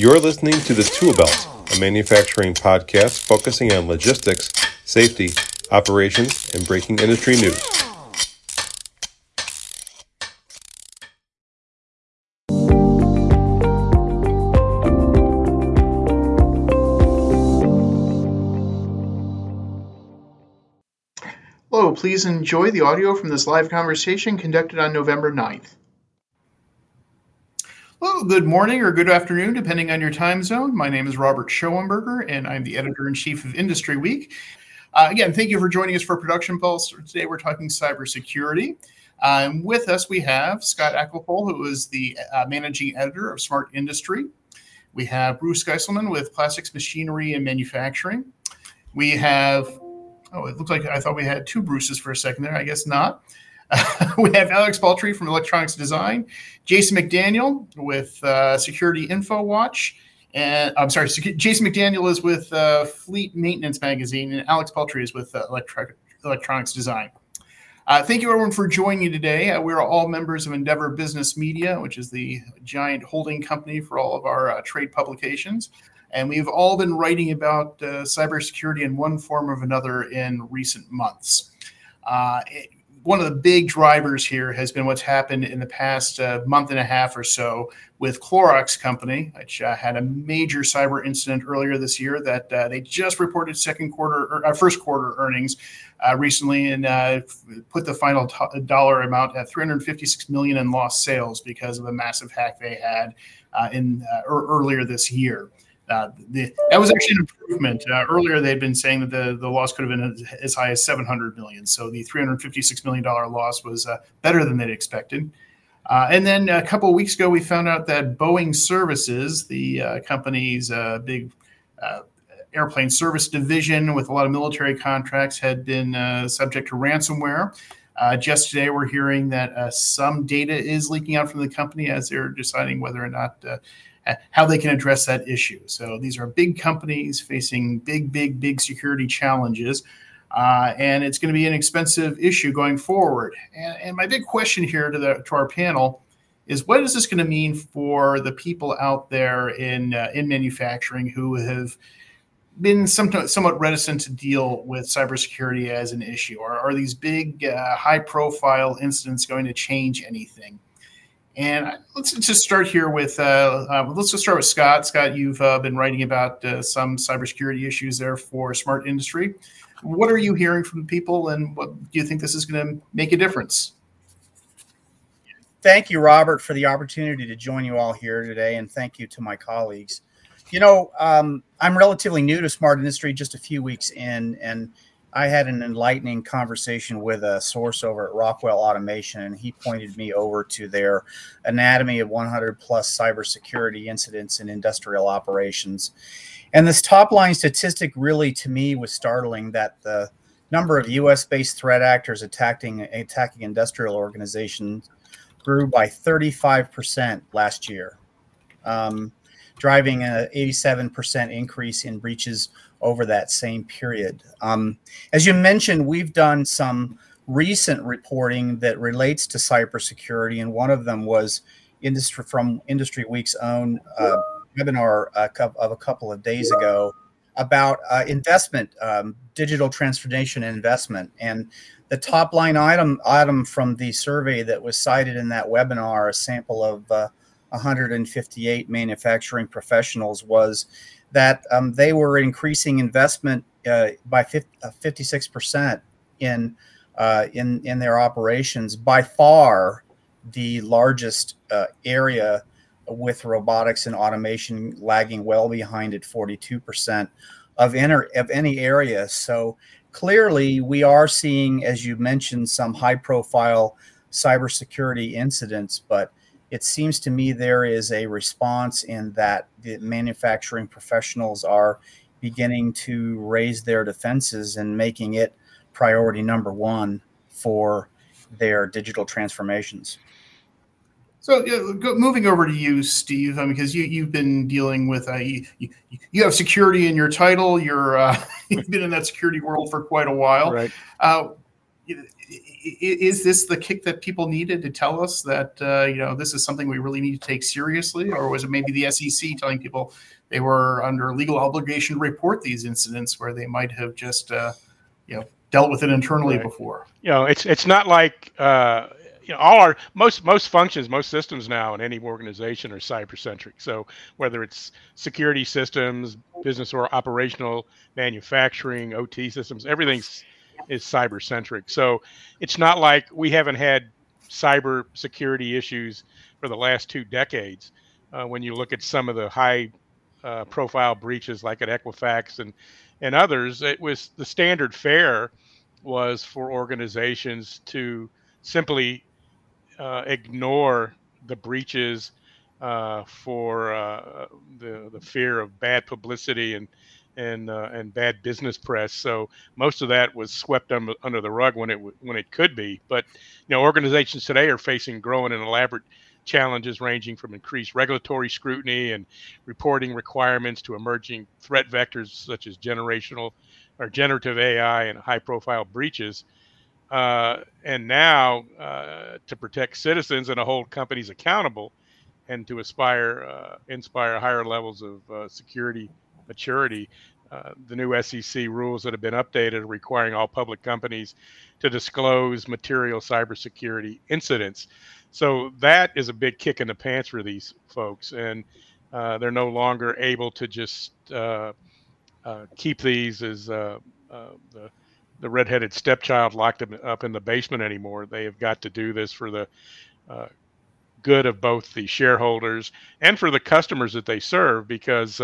You're listening to The Tool Belt, a manufacturing podcast focusing on logistics, safety, operations, and breaking industry news. Hello, please enjoy the audio from this live conversation conducted on November 9th. Well, good morning or good afternoon, depending on your time zone. My name is Robert Schoenberger, and I'm the editor in chief of IndustryWeek. Uh, again, thank you for joining us for Production Pulse. Today we're talking cybersecurity. Um, with us, we have Scott Achelpohl, who is the uh, managing editor of Smart Industry. We have Bruce Geiselman with Plastics Machinery and Manufacturing. We have, oh, it looks like I thought we had two Bruces for a second there. I guess not. we have Alix Paultre from Electronics Design, Jason McDaniel with uh, SecurityInfoWatch, and I'm sorry, Jason McDaniel is with uh, Fleet Maintenance Magazine, and Alix Paultre is with uh, Electro- Electronics Design. Uh, thank you, everyone, for joining you today. Uh, we're all members of Endeavor Business Media, which is the giant holding company for all of our uh, trade publications. And we've all been writing about uh, cybersecurity in one form or another in recent months. It, one of the big drivers here has been what's happened in the past uh, month and a half or so with Clorox Company, which uh, had a major cyber incident earlier this year that uh, they just reported second quarter or uh, first quarter earnings uh, recently and uh, put the final dollar amount at 356 million in lost sales because of a massive hack they had in earlier this year. Uh, the, that was actually an improvement. Uh, earlier, they had been saying that the, the loss could have been as, high as 700 million. So the 356 million dollar loss was uh, better than they'd expected. Uh, and then a couple of weeks ago, we found out that Boeing Services, the uh, company's uh, big airplane service division with a lot of military contracts, had been subject to ransomware. just today, we're hearing that some data is leaking out from the company as they're deciding whether or not how they can address that issue. So these are big companies facing big, big, big security challenges. Uh, and it's going to be an expensive issue going forward. And, and my big question here to, the, to our panel is what is this going to mean for the people out there in, uh, in manufacturing who have been somewhat reticent to deal with cybersecurity as an issue? Or are these big, uh, high profile incidents going to change anything? And let's just start here with uh, uh, let's just start with Scott. Scott, you've uh, been writing about uh, some cybersecurity issues there for Smart Industry. What are you hearing from people, and what do you think this is going to make a difference? Thank you, Robert, for the opportunity to join you all here today, and thank you to my colleagues. You know, um, I'm relatively new to Smart Industry, just a few weeks in, and I had an enlightening conversation with a source over at Rockwell Automation, and he pointed me over to their anatomy of 100 plus cybersecurity incidents in industrial operations. And this top line statistic really, to me, was startling that the number of US based threat actors attacking, attacking industrial organizations grew by 35% last year, um, driving an 87% increase in breaches over that same period. Um, as you mentioned, we've done some recent reporting that relates to cybersecurity, and one of them was industry from IndustryWeek's own uh, webinar of a couple of days ago about uh, investment, um, digital transformation and investment, and the top line item item from the survey that was cited in that webinar, a sample of uh, 158 manufacturing professionals, was that um, they were increasing investment uh, by 56 uh, percent in uh, in in their operations. By far, the largest uh, area with robotics and automation lagging well behind at 42 percent of enter of any area. So clearly, we are seeing, as you mentioned, some high profile cybersecurity incidents, but it seems to me there is a response in that the manufacturing professionals are beginning to raise their defenses and making it priority number one for their digital transformations. So go, moving over to you, Steve, I mean, because you you've been dealing with uh, you, you, have security in your title. You're uh, you've been in that security world for quite a while. Right. Is this the kick that people needed to tell us that uh, you know this is something we really need to take seriously, or was it maybe the SEC telling people they were under legal obligation to report these incidents where they might have just uh, you know dealt with it internally right. before? You know, it's it's not like uh, you know all our most most functions, most systems now in any organization are cyber centric. So whether it's security systems, business or operational, manufacturing, OT systems, everything's is cyber centric. So it's not like we haven't had cyber security issues for the last two decades. Uh, when you look at some of the high uh, profile breaches like at Equifax and and others, it was the standard fare was for organizations to simply uh, ignore the breaches uh, for uh, the the fear of bad publicity and and uh, and bad business press. So most of that was swept under, under the rug when it when it could be. But you know, organizations today are facing growing and elaborate challenges ranging from increased regulatory scrutiny and reporting requirements to emerging threat vectors such as generational or generative AI and high-profile breaches. Uh, and now, uh, to protect citizens and to hold companies accountable, and to aspire uh, inspire higher levels of uh, security maturity. Uh, the new SEC rules that have been updated requiring all public companies to disclose material cybersecurity incidents. So that is a big kick in the pants for these folks, and uh, they're no longer able to just uh, uh keep these as uh, uh, the the redheaded stepchild locked up in the basement anymore. They have got to do this for the good of both the shareholders and for the customers that they serve, because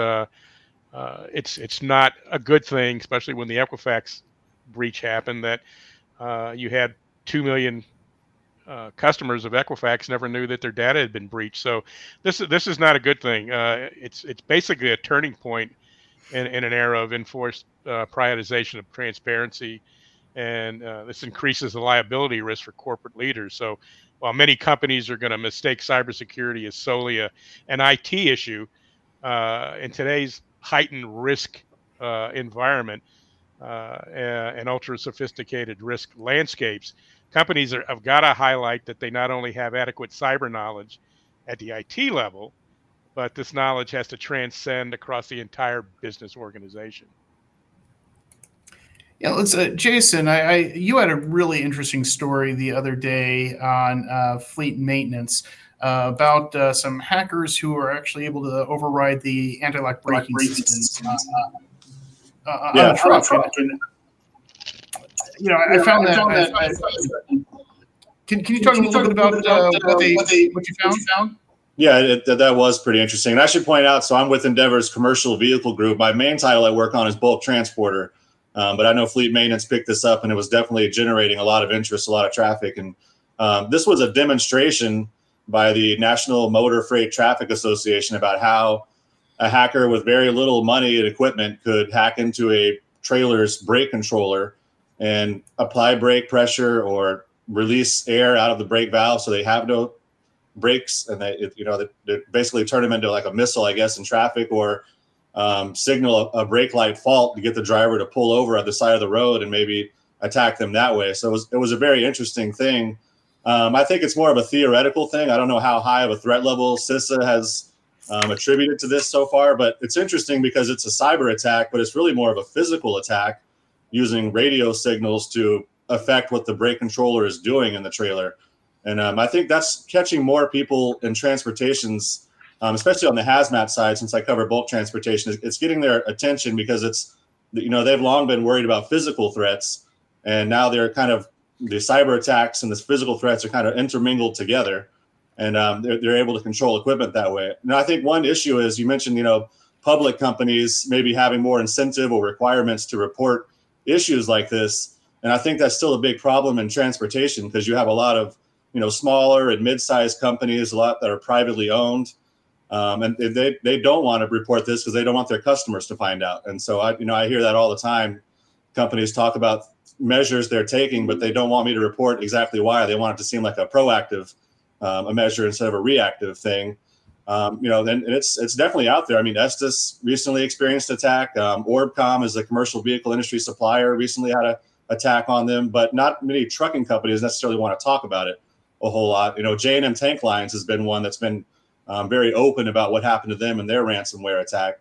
uh, it's it's not a good thing, especially when the Equifax breach happened, that uh, you had two million uh, customers of Equifax never knew that their data had been breached. So this is this is not a good thing. Uh, it's it's basically a turning point in, in an era of enforced uh, prioritization of transparency, and uh, this increases the liability risk for corporate leaders. So while many companies are going to mistake cybersecurity as solely a, an IT issue, in today's heightened risk uh, environment uh, and ultra sophisticated risk landscapes, companies are, have got to highlight that they not only have adequate cyber knowledge at the IT level, but this knowledge has to transcend across the entire business organization. Yeah, let's, uh, Jason. I, I, you had a really interesting story the other day on uh, fleet maintenance uh, about uh, some hackers who are actually able to override the anti-lock braking system uh, uh, yeah, on truck. truck. And, you know, I, I found that. I, I, can, can you talk can a little bit about uh, what, they, what, they, what you found? Yeah, it, that was pretty interesting. And I should point out, so I'm with Endeavor's commercial vehicle group. My main title I work on is bulk transporter. Um, but I know fleet maintenance picked this up and it was definitely generating a lot of interest, a lot of traffic. And um, this was a demonstration by the National Motor Freight Traffic Association about how a hacker with very little money and equipment could hack into a trailer's brake controller and apply brake pressure or release air out of the brake valve so they have no brakes and they you know they, basically turn them into like a missile i guess in traffic or um, signal a, a, brake light fault to get the driver to pull over at the side of the road and maybe attack them that way. So it was, it was a very interesting thing um, I think it's more of a theoretical thing. I don't know how high of a threat level CISA has um, attributed to this so far, but it's interesting because it's a cyber attack, but it's really more of a physical attack using radio signals to affect what the brake controller is doing in the trailer. And um, I think that's catching more people in transportations, um, especially on the hazmat side, since I cover bulk transportation. It's getting their attention because it's, you know, they've long been worried about physical threats, and now they're kind of the cyber attacks and the physical threats are kind of intermingled together, and um, they're, they're able to control equipment that way. And I think one issue is you mentioned, you know, public companies maybe having more incentive or requirements to report issues like this, and I think that's still a big problem in transportation because you have a lot of you know smaller and mid-sized companies, a lot that are privately owned. Um, and they, they don't want to report this because they don't want their customers to find out. And so I, you know, I hear that all the time. Companies talk about measures they're taking, but they don't want me to report exactly why. They want it to seem like a proactive um, a measure instead of a reactive thing. Um, you know, then it's it's definitely out there. I mean, Estes recently experienced attack. Um, Orbcomm is a commercial vehicle industry supplier. Recently had a attack on them, but not many trucking companies necessarily want to talk about it a whole lot. You know, J&M Tank Lines has been one that's been um, very open about what happened to them and their ransomware attack.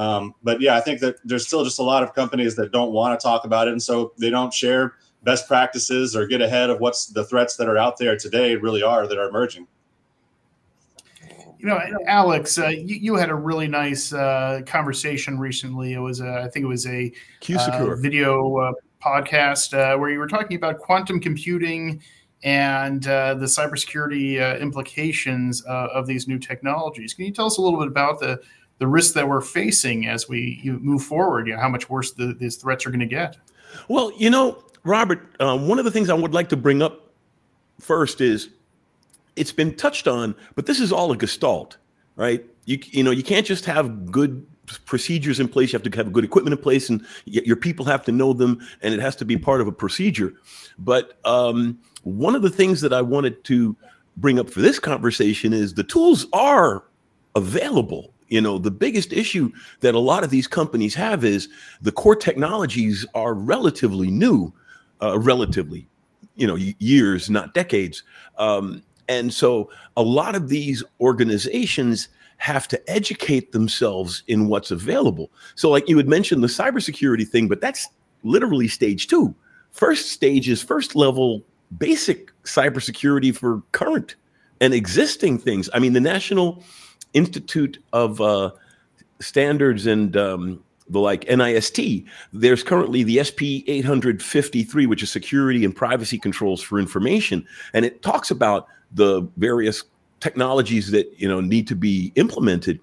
Um, but yeah, I think that there's still just a lot of companies that don't want to talk about it, and so they don't share best practices or get ahead of what's the threats that are out there today really are that are emerging. You know, Alix, uh, you, you, had a really nice uh, conversation recently. It was, a, I think it was a uh, video uh, podcast uh, where you were talking about quantum computing and uh, the cybersecurity implications of these new technologies. Can you tell us a little bit about the the risks that we're facing as we move forward? You know, how much worse the, these threats are going to get? Well, you know, Robert, one of the things I would like to bring up first is it's been touched on, but this is all a gestalt, right? You, you know, you can't just have good procedures in place. You have to have good equipment in place and your people have to know them and it has to be part of a procedure. But um, one of the things that I wanted to bring up for this conversation is the tools are available. You know, the biggest issue that a lot of these companies have is the core technologies are relatively new, uh, relatively, you know, years, not decades. Um, and so a lot of these organizations have to educate themselves in what's available. So like you had mentioned the cybersecurity thing, but that's literally stage two. First stage is first level basic cybersecurity for current and existing things. I mean, the National Institute of uh, Standards and um, the like NIST, there's currently the SP 853, which is security and privacy controls for information. And it talks about the various technologies that you know need to be implemented.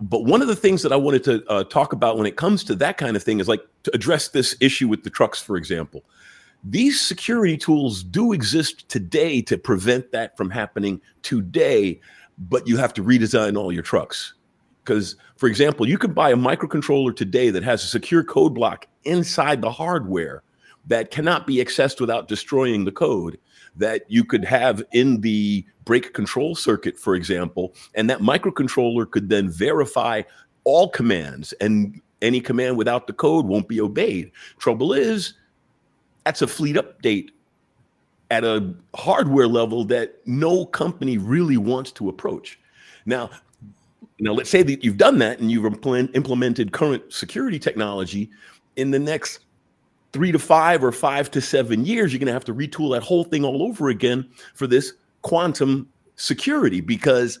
But one of the things that I wanted to uh, talk about when it comes to that kind of thing is like to address this issue with the trucks, for example. These security tools do exist today to prevent that from happening today, but you have to redesign all your trucks. Because, for example, you could buy a microcontroller today that has a secure code block inside the hardware that cannot be accessed without destroying the code that you could have in the brake control circuit, for example, and that microcontroller could then verify all commands and any command without the code won't be obeyed. Trouble is, that's a fleet update at a hardware level that no company really wants to approach. Now, now let's say that you've done that and you've implemented current security technology in the next three to five or five to seven years, you're going to have to retool that whole thing all over again for this quantum security. Because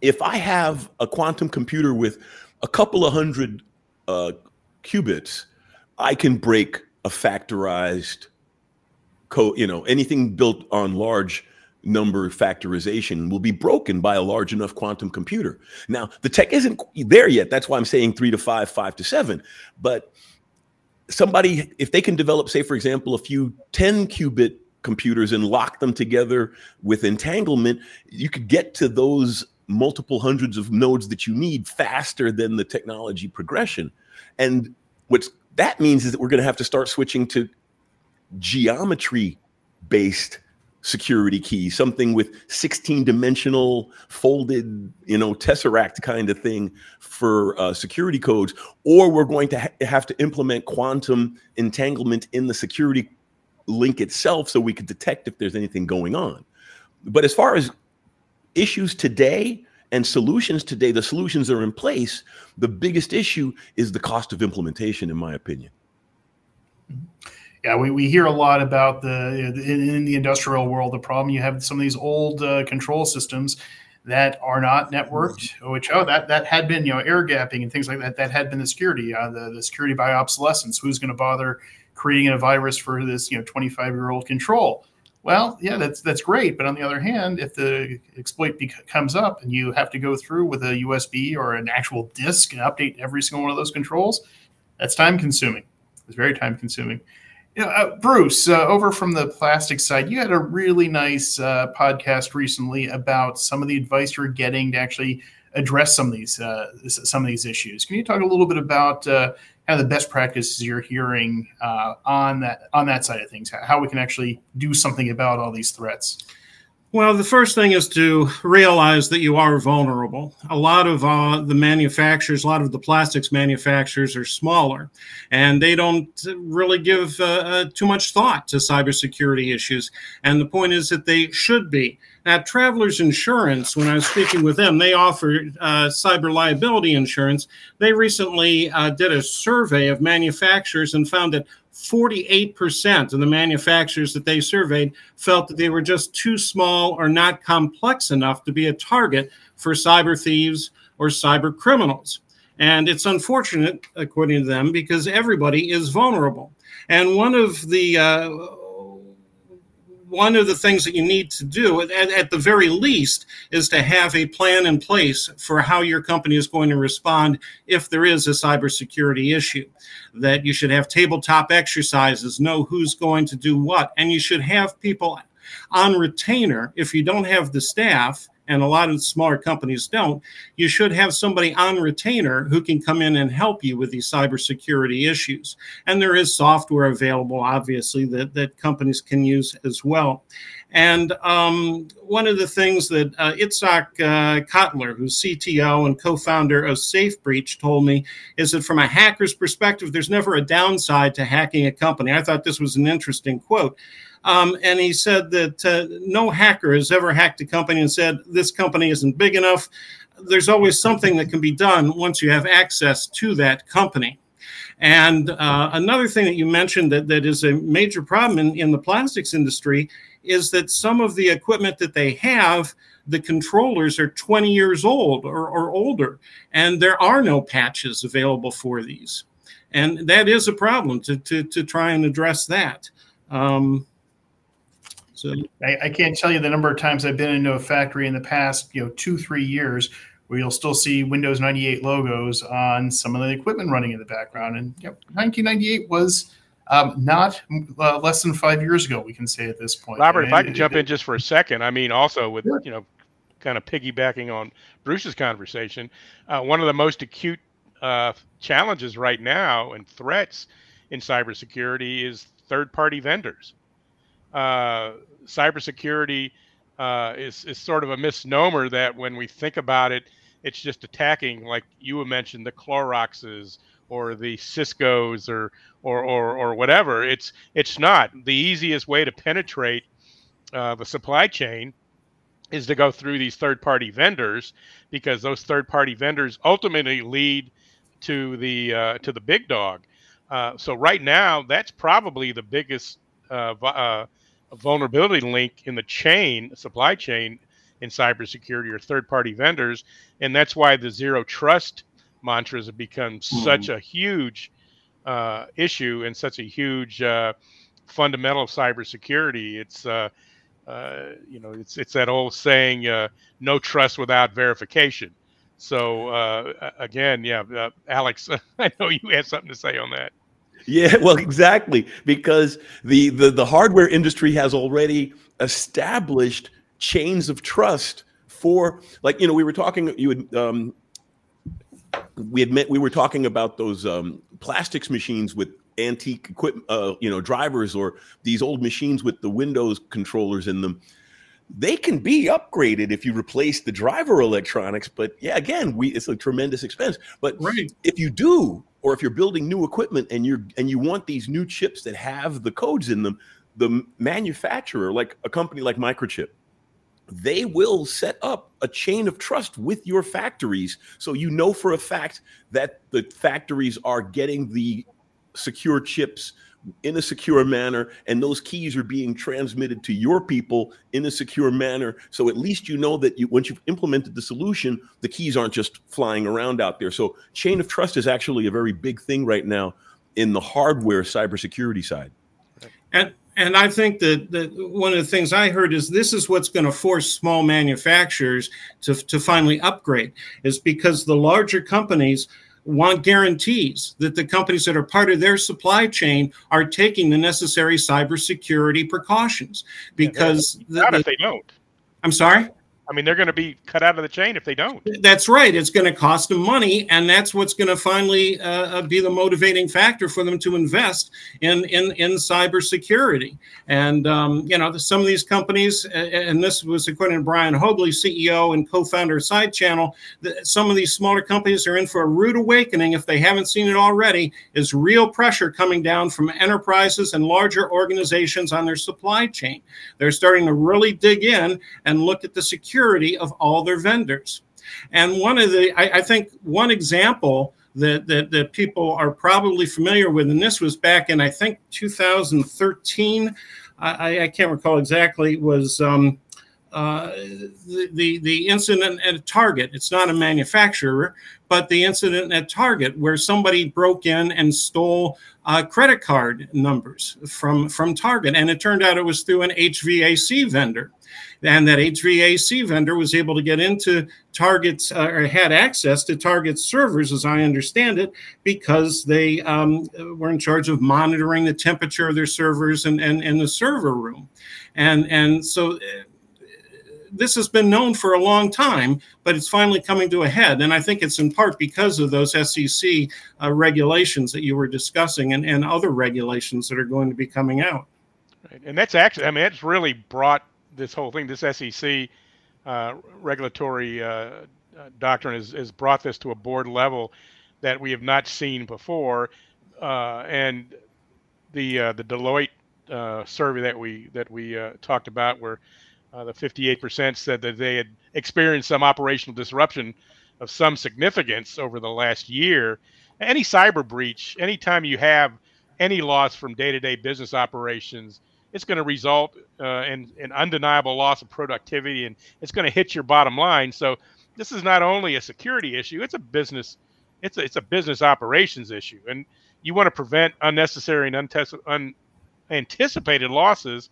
if I have a quantum computer with a couple of hundred uh, qubits, I can break a factorized code, you know, anything built on large number factorization will be broken by a large enough quantum computer. Now, the tech isn't there yet. That's why I'm saying three to five, five to seven. But somebody, if they can develop, say, for example, a few 10 qubit computers and lock them together with entanglement, you could get to those multiple hundreds of nodes that you need faster than the technology progression. And what's that means is that we're going to have to start switching to geometry based security key, something with 16 dimensional folded, you know, tesseract kind of thing for uh, security codes, or we're going to ha have to implement quantum entanglement in the security link itself so we can detect if there's anything going on. But as far as issues today and solutions today, the solutions are in place. The biggest issue is the cost of implementation, in my opinion. Mm -hmm yeah, we, we hear a lot about the in, in the industrial world the problem you have some of these old uh, control systems that are not networked, which oh that that had been you know air gapping and things like that that had been the security uh, the the security by obsolescence. Who's going to bother creating a virus for this you know 25 year old control? Well, yeah, that's that's great, but on the other hand, if the exploit comes up and you have to go through with a USB or an actual disk and update every single one of those controls, that's time consuming. It's very time consuming. Know, uh, Bruce, uh, over from the plastic side, you had a really nice uh, podcast recently about some of the advice you're getting to actually address some of these uh, some of these issues. Can you talk a little bit about uh, kind of the best practices you're hearing uh, on that on that side of things? How we can actually do something about all these threats? Well, the first thing is to realize that you are vulnerable. A lot of uh, the manufacturers, a lot of the plastics manufacturers are smaller, and they don't really give uh, uh, too much thought to cybersecurity issues. And the point is that they should be. At Travelers Insurance, when I was speaking with them, they offer uh, cyber liability insurance. They recently uh, did a survey of manufacturers and found that 48% of the manufacturers that they surveyed felt that they were just too small or not complex enough to be a target for cyber thieves or cyber criminals. And it's unfortunate, according to them, because everybody is vulnerable. And one of the uh, one of the things that you need to do, at, at, the very least, is to have a plan in place for how your company is going to respond if there is a cybersecurity issue. That you should have tabletop exercises, know who's going to do what, and you should have people on retainer if you don't have the staff and a lot of smaller companies don't, you should have somebody on retainer who can come in and help you with these cybersecurity issues. And there is software available, obviously, that, that companies can use as well. And um, one of the things that uh, Itzik uh, Kotler, who's CTO and co-founder of SafeBreach, told me is that from a hacker's perspective, there's never a downside to hacking a company. I thought this was an interesting quote. Um, and he said that uh, no hacker has ever hacked a company and said, this company isn't big enough. There's always something that can be done once you have access to that company. And uh, another thing that you mentioned that, that is a major problem in, in the plastics industry is that some of the equipment that they have, the controllers are 20 years old or, or older, and there are no patches available for these. And that is a problem to, to, to try and address that. Um, so I, I, can't tell you the number of times I've been into a factory in the past, you know, two, three years where you'll still see Windows 98 logos on some of the equipment running in the background. And you know, 1998 was um, not uh, less than five years ago, we can say at this point. Robert, if I can jump in just for a second, I mean, also with, sure. you know, kind of piggybacking on Bruce's conversation, uh, one of the most acute uh, challenges right now and threats in cybersecurity is third party vendors. Uh, cybersecurity uh, is is sort of a misnomer that when we think about it, it's just attacking, like you mentioned, the Cloroxes or the Cisco's or or or, or whatever. It's it's not the easiest way to penetrate uh, the supply chain is to go through these third-party vendors because those third-party vendors ultimately lead to the uh, to the big dog. Uh, so right now, that's probably the biggest uh, uh, vulnerability link in the chain, supply chain in cybersecurity or third party vendors. And that's why the zero trust mantras have become mm-hmm. such a huge uh, issue and such a huge uh, fundamental of cybersecurity. It's, uh, uh you know, it's, it's that old saying, uh, no trust without verification. So uh, again, yeah, Alix, I know you had something to say on that. Yeah, well, exactly, because the, the the hardware industry has already established chains of trust for, like, you know, we were talking, you would, um, we admit we were talking about those um, plastics machines with antique equipment, uh, you know, drivers or these old machines with the Windows controllers in them. They can be upgraded if you replace the driver electronics, but yeah, again, we it's a tremendous expense. But right. if you do, or if you're building new equipment and you're and you want these new chips that have the codes in them, the manufacturer, like a company like Microchip, they will set up a chain of trust with your factories so you know for a fact that the factories are getting the secure chips in a secure manner and those keys are being transmitted to your people in a secure manner. So at least you know that you once you've implemented the solution the keys aren't just flying around out there. So chain of trust is actually a very big thing right now in the hardware cybersecurity side. And and I think that, that one of the things I heard is this is what's going to force small manufacturers to, to finally upgrade is because the larger companies want guarantees that the companies that are part of their supply chain are taking the necessary cybersecurity precautions because yeah, not the, if they don't. I'm sorry. I mean, they're going to be cut out of the chain if they don't. That's right. It's going to cost them money, and that's what's going to finally uh, uh, be the motivating factor for them to invest in in in cybersecurity. And um, you know, some of these companies, and this was according to Brian Haugli, CEO and co-founder of SideChannel, some of these smaller companies are in for a rude awakening if they haven't seen it already. Is real pressure coming down from enterprises and larger organizations on their supply chain. They're starting to really dig in and look at the security security of all their vendors. And one of the, I, I think one example that, that, that people are probably familiar with, and this was back in, I think, 2013, I, I can't recall exactly, was um, uh, the, the, the incident at Target. It's not a manufacturer, but the incident at Target where somebody broke in and stole uh, credit card numbers from, from Target. And it turned out it was through an HVAC vendor and that HVAC vendor was able to get into Target's uh, or had access to Target's servers, as I understand it, because they um, were in charge of monitoring the temperature of their servers and, and, and the server room. And, and so this has been known for a long time, but it's finally coming to a head. And I think it's in part because of those SEC uh, regulations that you were discussing and, and other regulations that are going to be coming out. Right. And that's actually, I mean, it's really brought this whole thing, this SEC uh, regulatory uh, uh, doctrine has, has brought this to a board level that we have not seen before. Uh, and the uh, the Deloitte survey that we that we talked about, where the 58% said that they had experienced some operational disruption of some significance over the last year. Any cyber breach, anytime you have any loss from day-to-day business operations, it's going to result uh, in an undeniable loss of productivity and it's going to hit your bottom line. So this is not only a security issue, it's a business it's a, it's a business operations issue. And you want to prevent unnecessary and unanticipated losses.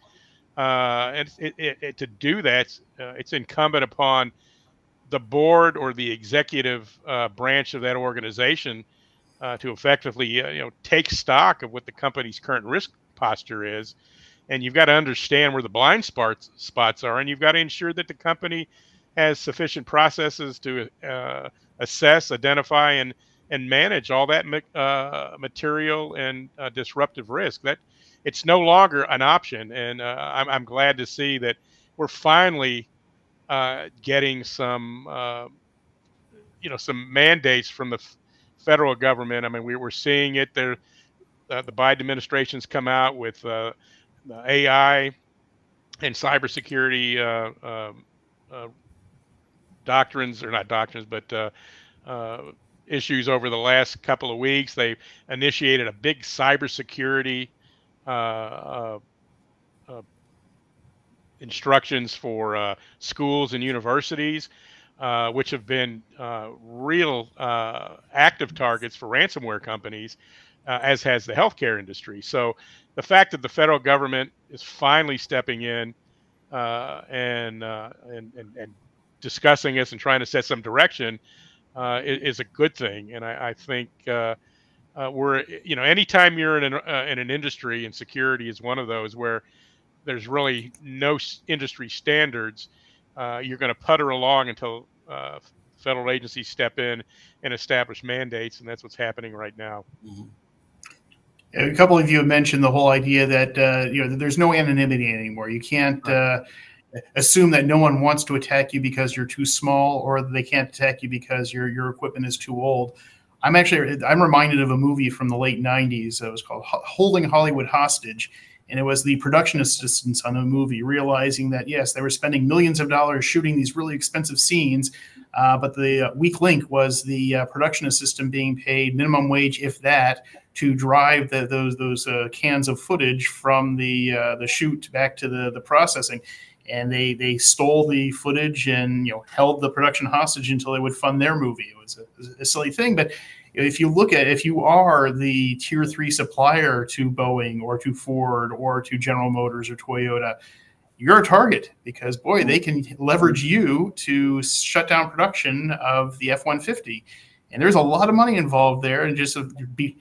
Uh, and it, it, it, to do that, uh, it's incumbent upon the board or the executive uh, branch of that organization uh, to effectively, uh, you know, take stock of what the company's current risk posture is and you've got to understand where the blind spots spots are, and you've got to ensure that the company has sufficient processes to assess, identify, and and manage all that material and disruptive risk. That it's no longer an option, and uh, I'm, I'm glad to see that we're finally uh, getting some, uh, you know, some mandates from the federal government. I mean, we, are seeing it there. the Biden administration's come out with AI and cybersecurity uh, um, uh, doctrines, or not doctrines, but uh, uh, issues over the last couple of weeks. They initiated a big cybersecurity uh, instructions for schools and universities. Uh, which have been uh, real uh, active targets for ransomware companies, as has the healthcare industry. So the fact that the federal government is finally stepping in uh, and, uh, and, and and discussing this and trying to set some direction uh, is, is, a good thing. And I, I think uh, uh, we're you know anytime you're in an uh, in an industry and security is one of those where there's really no industry standards, you're going to putter along until federal agencies step in and establish mandates, and that's what's happening right now. Mm-hmm. A couple of you have mentioned the whole idea that uh, you know there's no anonymity anymore. You can't uh, assume that no one wants to attack you because you're too small, or they can't attack you because your your equipment is too old. I'm actually I'm reminded of a movie from the late '90s. that was called Holding Hollywood Hostage, and it was the production assistants on the movie realizing that yes, they were spending millions of dollars shooting these really expensive scenes, uh, but the uh, weak link was the uh, production assistant being paid minimum wage, if that, to drive the, those those uh, cans of footage from the uh, the shoot back to the the processing, and they they stole the footage and you know held the production hostage until they would fund their movie. It was a, a silly thing, but if you look at if you are the tier three supplier to Boeing or to Ford or to General Motors or Toyota, you're a target because boy, they can leverage you to shut down production of the F-150. And there's a lot of money involved there, and just be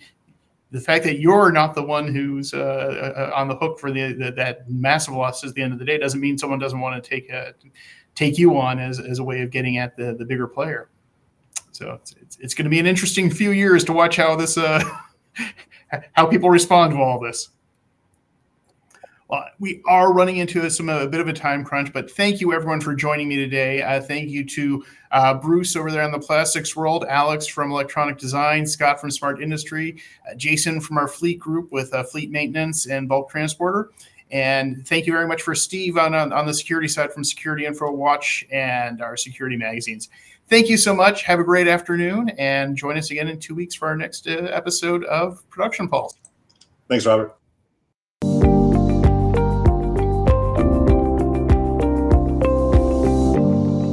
the fact that you're not the one who's uh, uh, on the hook for the, the, that massive loss at the end of the day doesn't mean someone doesn't want to take a take you on as, as a way of getting at the, the bigger player. So it's, it's, it's going to be an interesting few years to watch how this, uh, how people respond to all this. Well, we are running into some a bit of a time crunch, but thank you everyone for joining me today. Uh, thank you to uh, Bruce over there in the plastics world, Alix from electronic design, Scott from smart industry, uh, Jason from our fleet group with uh, fleet maintenance and bulk transporter. And thank you very much for Steve on, on, on the security side from SecurityInfoWatch and our security magazines. Thank you so much. Have a great afternoon and join us again in two weeks for our next uh, episode of Production Pulse. Thanks, Robert.